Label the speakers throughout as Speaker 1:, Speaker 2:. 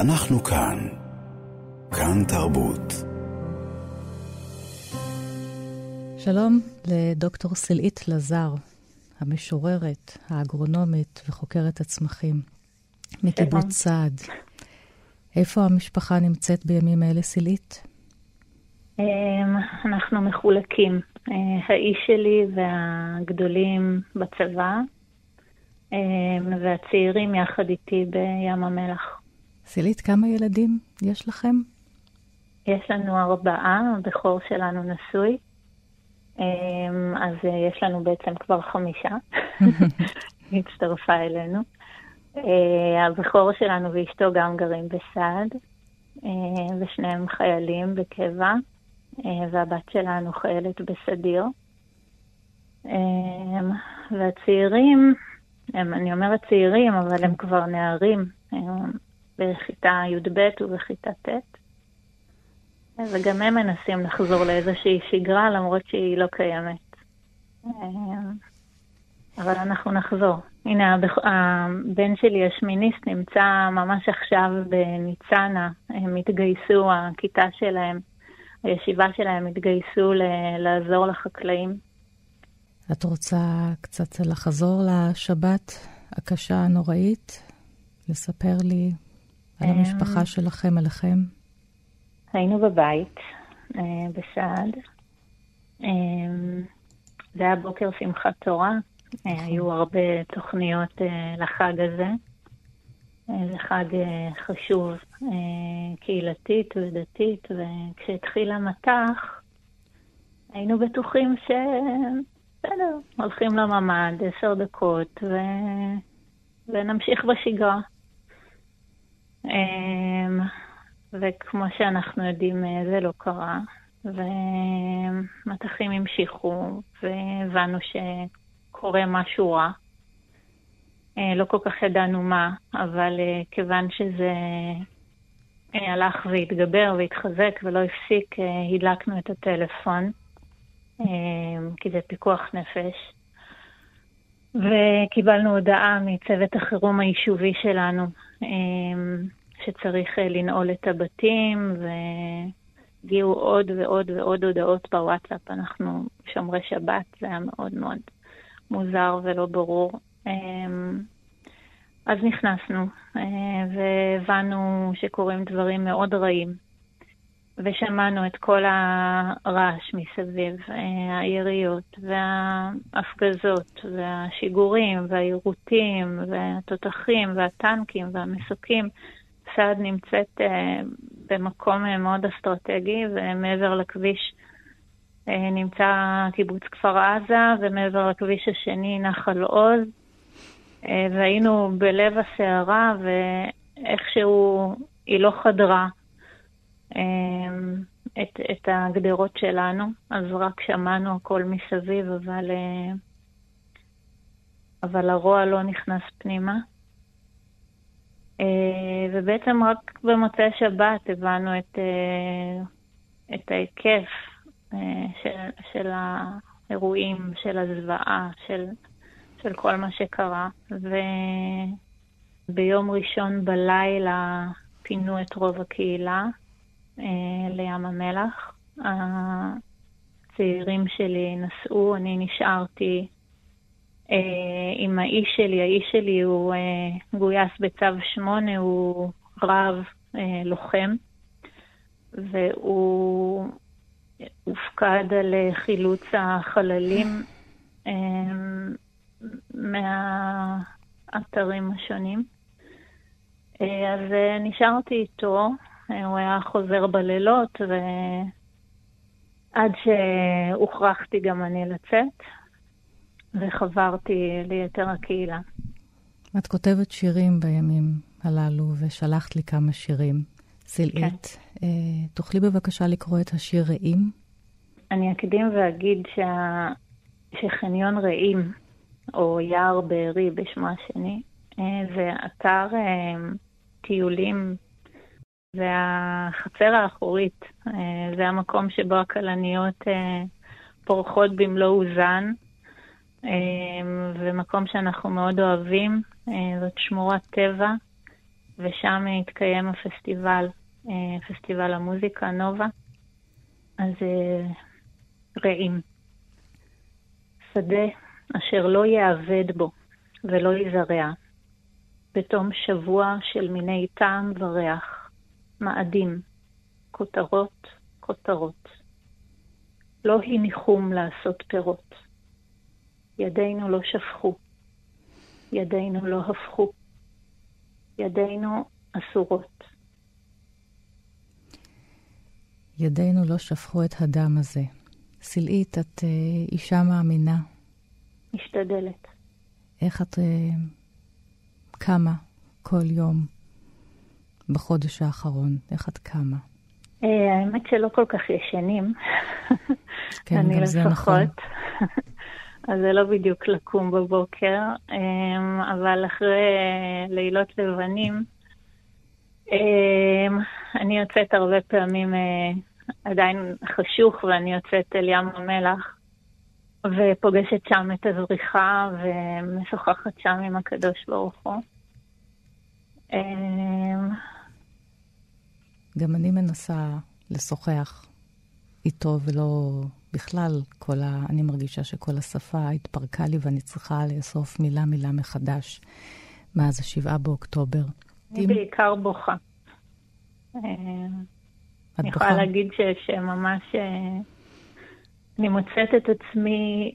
Speaker 1: אנחנו כאן. כאן תרבות.
Speaker 2: שלום לדוקטור סלעית לזר, המשוררת, האגרונומית וחוקרת הצמחים, מקיבוץ סעד. איפה המשפחה נמצאת בימים אלה, סלעית?
Speaker 3: אמ, אנחנו מחולקים. אה, האיש שלי והגדולים בצבא, אמ, והצעירים יחד איתי בים המלח.
Speaker 2: סילית, כמה ילדים יש לכם?
Speaker 3: יש לנו ארבעה, הבכור שלנו נשוי. אמ, אז אה, יש לנו בעצם כבר חמישה. הצטרפה אלינו. אה, הבכור שלנו ואשתו גם גרים בסעד, אה, ושניהם חיילים בקבע, והבת שלנו חיילת בסדיר. והצעירים, הם, אני אומרת צעירים, אבל הם כבר נערים, הם בכיתה י"ב ובכיתה ט'. וגם הם מנסים לחזור לאיזושהי שגרה, למרות שהיא לא קיימת. אבל אנחנו נחזור. הנה, הבן שלי השמיניסט נמצא ממש עכשיו בניצנה. הם התגייסו, הכיתה שלהם, הישיבה שלהם התגייסו לעזור לחקלאים.
Speaker 2: את רוצה קצת לחזור לשבת הקשה, הנוראית? לספר לי על המשפחה שלכם, עליכם?
Speaker 3: היינו בבית, אה, בסעד. אה, זה היה בוקר שמחת תורה, אה, נכון. היו הרבה תוכניות לחג הזה. זה חג חשוב קהילתית ודתית, וכשהתחיל המטח, היינו בטוחים שבסדר, הולכים לממ"ד עשר דקות ו... ונמשיך בשגרה. וכמו שאנחנו יודעים, אה, זה לא קרה. ומטחים המשיכו, והבנו שקורה משהו רע. אה, לא כל כך ידענו מה, אבל אה, כיוון שזה הלך והתגבר והתחזק ולא הפסיק, הדלקנו את הטלפון, כי זה פיקוח נפש. וקיבלנו הודעה מצוות החירום היישובי שלנו, שצריך אה, לנעול את הבתים, והגיעו עוד ועוד ועוד הודעות בוואטסאפ. אנחנו שומרי שבת, זה היה מאוד מאוד מוזר ולא ברור. אמ, אז נכנסנו אה, והבנו שקורים דברים מאוד רעים, ושמענו את כל הרעש מסביב, אה, היריות וההפגזות והשיגורים והעירותים והתותחים והטנקים והמסוקים. סעד נמצאת אה, במקום אה, מאוד אסטרטגי, ומעבר לכביש אה, נמצא קיבוץ כפר עזה, ומעבר לכביש השני נחל עוז, והיינו בלב הסערה, ואיכשהו היא לא חדרה את, את הגדרות שלנו, אז רק שמענו הכל מסביב, אבל, אבל הרוע לא נכנס פנימה. אה, ובעצם רק במוצאי שבת הבנו את, אה, את ההיקף אה, של, של האירועים, של הזוועה, של, של כל מה שקרה. וביום ראשון בלילה פינו את רוב הקהילה לים המלח. הצעירים שלי נסעו, אני נשארתי עם האיש שלי, האיש שלי הוא אה, גויס בצו 8, הוא רב אה, לוחם, והוא הופקד על חילוץ החללים מהאתרים השונים. אז נשארתי איתו, הוא היה חוזר בלילות, ועד שהוכרחתי גם אני לצאת. וחברתי ליתר הקהילה.
Speaker 2: את כותבת שירים בימים הללו, ושלחת לי כמה שירים. סילאית, כן. אה, תוכלי בבקשה לקרוא את השיר רעים?
Speaker 3: אני אקדים ואגיד שה... שחניון רעים, או יער בארי בשמו השני, אה, זה אתר אה, טיולים, זה החצר האחורית, אה, זה המקום שבו הכלניות אה, פורחות במלוא עוזן. אמ, ומקום שאנחנו מאוד אוהבים, אה, זאת שמורת טבע ושם התקיים הפסטיבל, פסטיבל המוזיקה נובה. אז רעים. שדה אשר לא יאבד בו ולא יזרע, בתום שבוע של מיני טעם וריח, מאדים, כותרות, כותרות. לא הניחום לעשות פירות. ידינו לא שפכו, ידינו לא הפכו, ידינו אסורות.
Speaker 2: ידינו לא שפכו את הדם הזה. סלעית, את uh, אישה מאמינה.
Speaker 3: משתדלת.
Speaker 2: איך את uh, קמה כל יום בחודש האחרון? איך את קמה?
Speaker 3: Uh, האמת שלא כל כך ישנים.
Speaker 2: כן, גם זה נכון.
Speaker 3: אז זה לא בדיוק לקום בבוקר, אבל אחרי לילות לבנים, אני יוצאת הרבה פעמים עדיין חשוך ואני יוצאת אל ים המלח ופוגשת שם את הזריחה ומשוחחת שם עם הקדוש ברוך הוא. אמ,
Speaker 2: גם אני מנסה לשוחח איתו ולא בכלל כל ה... אני מרגישה שכל השפה התפרקה לי ואני צריכה לאסוף מילה מילה מחדש מאז השבעה באוקטובר.
Speaker 3: אני בעיקר בוכה. אמ, אני יכולה להגיד שממש אה, אני מוצאת את עצמי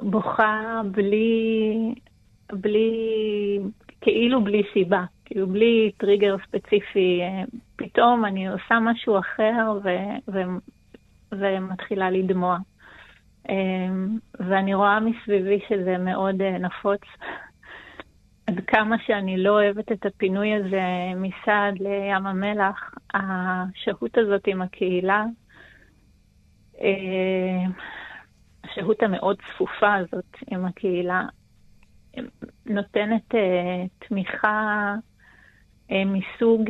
Speaker 3: בוכה בלי, בלי, כאילו בלי סיבה, כאילו בלי טריגר ספציפי. אה, פתאום אני עושה משהו אחר ו, ו, ומתחילה לדמוע. אה, ואני רואה מסביבי שזה מאוד נפוץ. עד כמה שאני לא אוהבת את הפינוי הזה מסעד לים המלח, השהות הזאת עם הקהילה, אה, השהות המאוד צפופה הזאת עם הקהילה, נותנת אה, תמיכה אה, מסוג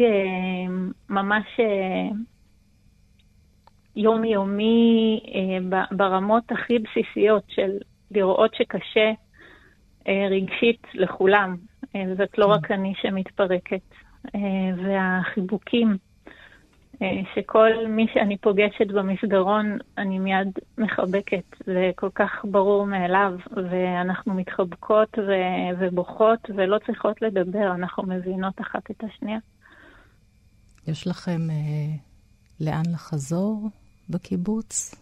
Speaker 3: ממש יומיומי ברמות הכי בסיסיות של לראות שקשה אה, רגשית לכולם. אה, זאת לא רק אני שמתפרקת. אה, והחיבוקים, שכל מי שאני פוגשת במסגרון, אני מיד מחבקת. זה כל כך ברור מאליו, ואנחנו מתחבקות ו- ובוכות ולא צריכות לדבר, אנחנו מבינות אחת את השנייה.
Speaker 2: יש לכם אה, לאן לחזור בקיבוץ?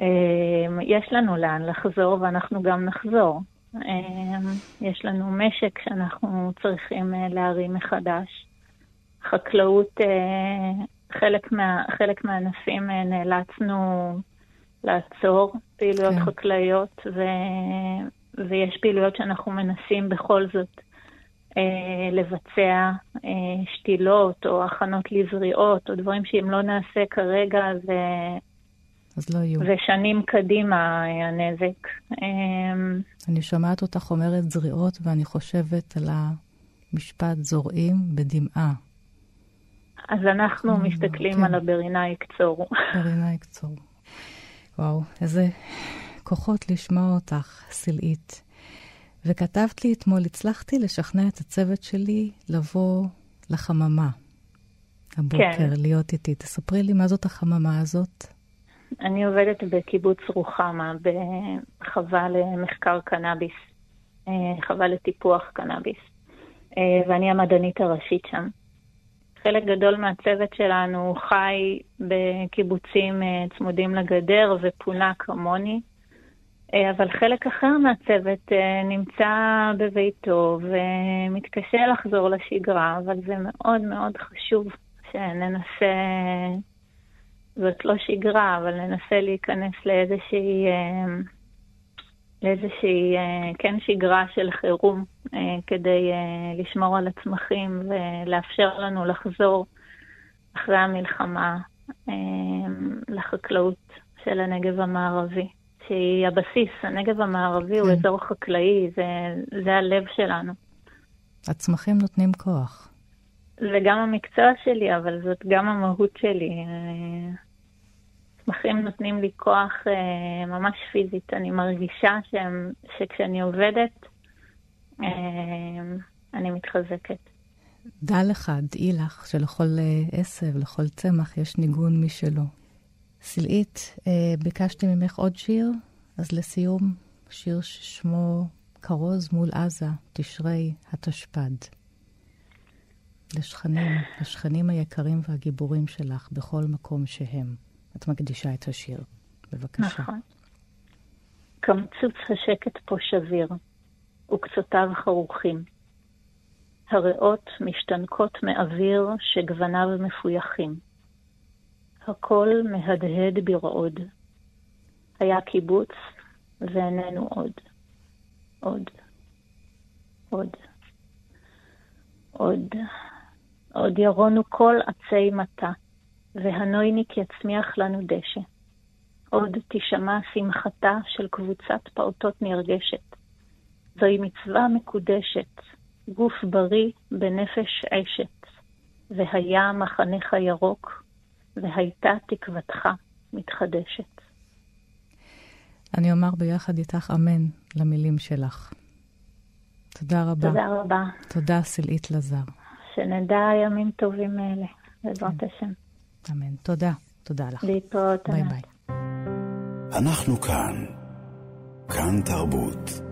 Speaker 3: אה, יש לנו לאן לחזור ואנחנו גם נחזור. אמ, יש לנו משק שאנחנו צריכים אה, להרים מחדש. חקלאות, אה, חלק, מה, חלק מהענפים אה, נאלצנו לעצור פעילויות כן. חקלאיות, ו, ויש פעילויות שאנחנו מנסים בכל זאת לבצע שתילות או הכנות לזריעות או דברים שאם לא נעשה כרגע זה
Speaker 2: אז לא יהיו.
Speaker 3: ושנים קדימה הנזק. אמ,
Speaker 2: אני שומעת אותך אומרת זריעות, ואני חושבת על המשפט זורעים בדמעה.
Speaker 3: אז אנחנו מסתכלים כן. על הברינה יקצור.
Speaker 2: ברינה יקצור. וואו, איזה כוחות לשמוע אותך, סלעית. וכתבת לי אתמול, הצלחתי לשכנע את הצוות שלי לבוא לחממה הבוקר, כן. להיות איתי. תספרי לי מה זאת החממה הזאת.
Speaker 3: אני עובדת בקיבוץ רוחמה, בחווה למחקר קנאביס, אה, חווה לטיפוח קנאביס, אה, ואני המדענית הראשית שם. חלק גדול מהצוות שלנו חי בקיבוצים אה, צמודים לגדר ופונה כמוני, אבל חלק אחר מהצוות נמצא בביתו ומתקשה לחזור לשגרה, אבל זה מאוד מאוד חשוב שננסה זאת לא שגרה, אבל ננסה להיכנס לאיזושהי, אה, לאיזושהי אה, כן שגרה של חירום, אה, כדי לשמור על הצמחים ולאפשר לנו לחזור אחרי המלחמה לחקלאות של הנגב המערבי, שהיא הבסיס. הנגב המערבי כן. הוא אזור חקלאי, זה, זה הלב שלנו.
Speaker 2: הצמחים נותנים כוח.
Speaker 3: זה גם המקצוע שלי, אבל זאת גם המהות שלי. צמחים נותנים לי כוח אה, ממש פיזית. אני מרגישה שהם, שכשאני עובדת, אה, אני מתחזקת.
Speaker 2: דע לך, דעי לך, שלכל אה, עשב, לכל צמח יש ניגון משלו. סלעית, אה, ביקשתי ממך עוד שיר, אז לסיום, שיר ששמו כרוז מול עזה, תשרי התשפ"ד. לשכנים, לשכנים היקרים והגיבורים שלך בכל מקום שהם. את מקדישה את השיר. בבקשה.
Speaker 3: נכון. קמצוץ השקט פה שביר, וקצותיו חרוכים. הריאות משתנקות מאוויר שגווניו מפויחים. הכל מהדהד ברעוד. היה קיבוץ, ואיננו עוד. עוד. עוד. עוד. עוד ירונו כל עצי מטה, והנויניק יצמיח לנו דשא. עוד תשמע שמחתה של קבוצת פעוטות נרגשת. זוהי מצווה מקודשת, גוף בריא בנפש עשת, והיה מחנך ירוק, והייתה תקוותך מתחדשת.
Speaker 2: אני אומר ביחד איתך אמן למילים שלך. תודה רבה.
Speaker 3: תודה רבה.
Speaker 2: תודה, סלעית לזר.
Speaker 3: שנדע ימים טובים אלה, בעזרת כן. השם.
Speaker 2: אמן. תודה. תודה לך.
Speaker 3: להתראות.
Speaker 2: ביי ביי.
Speaker 1: אנחנו כאן. כאן תרבות.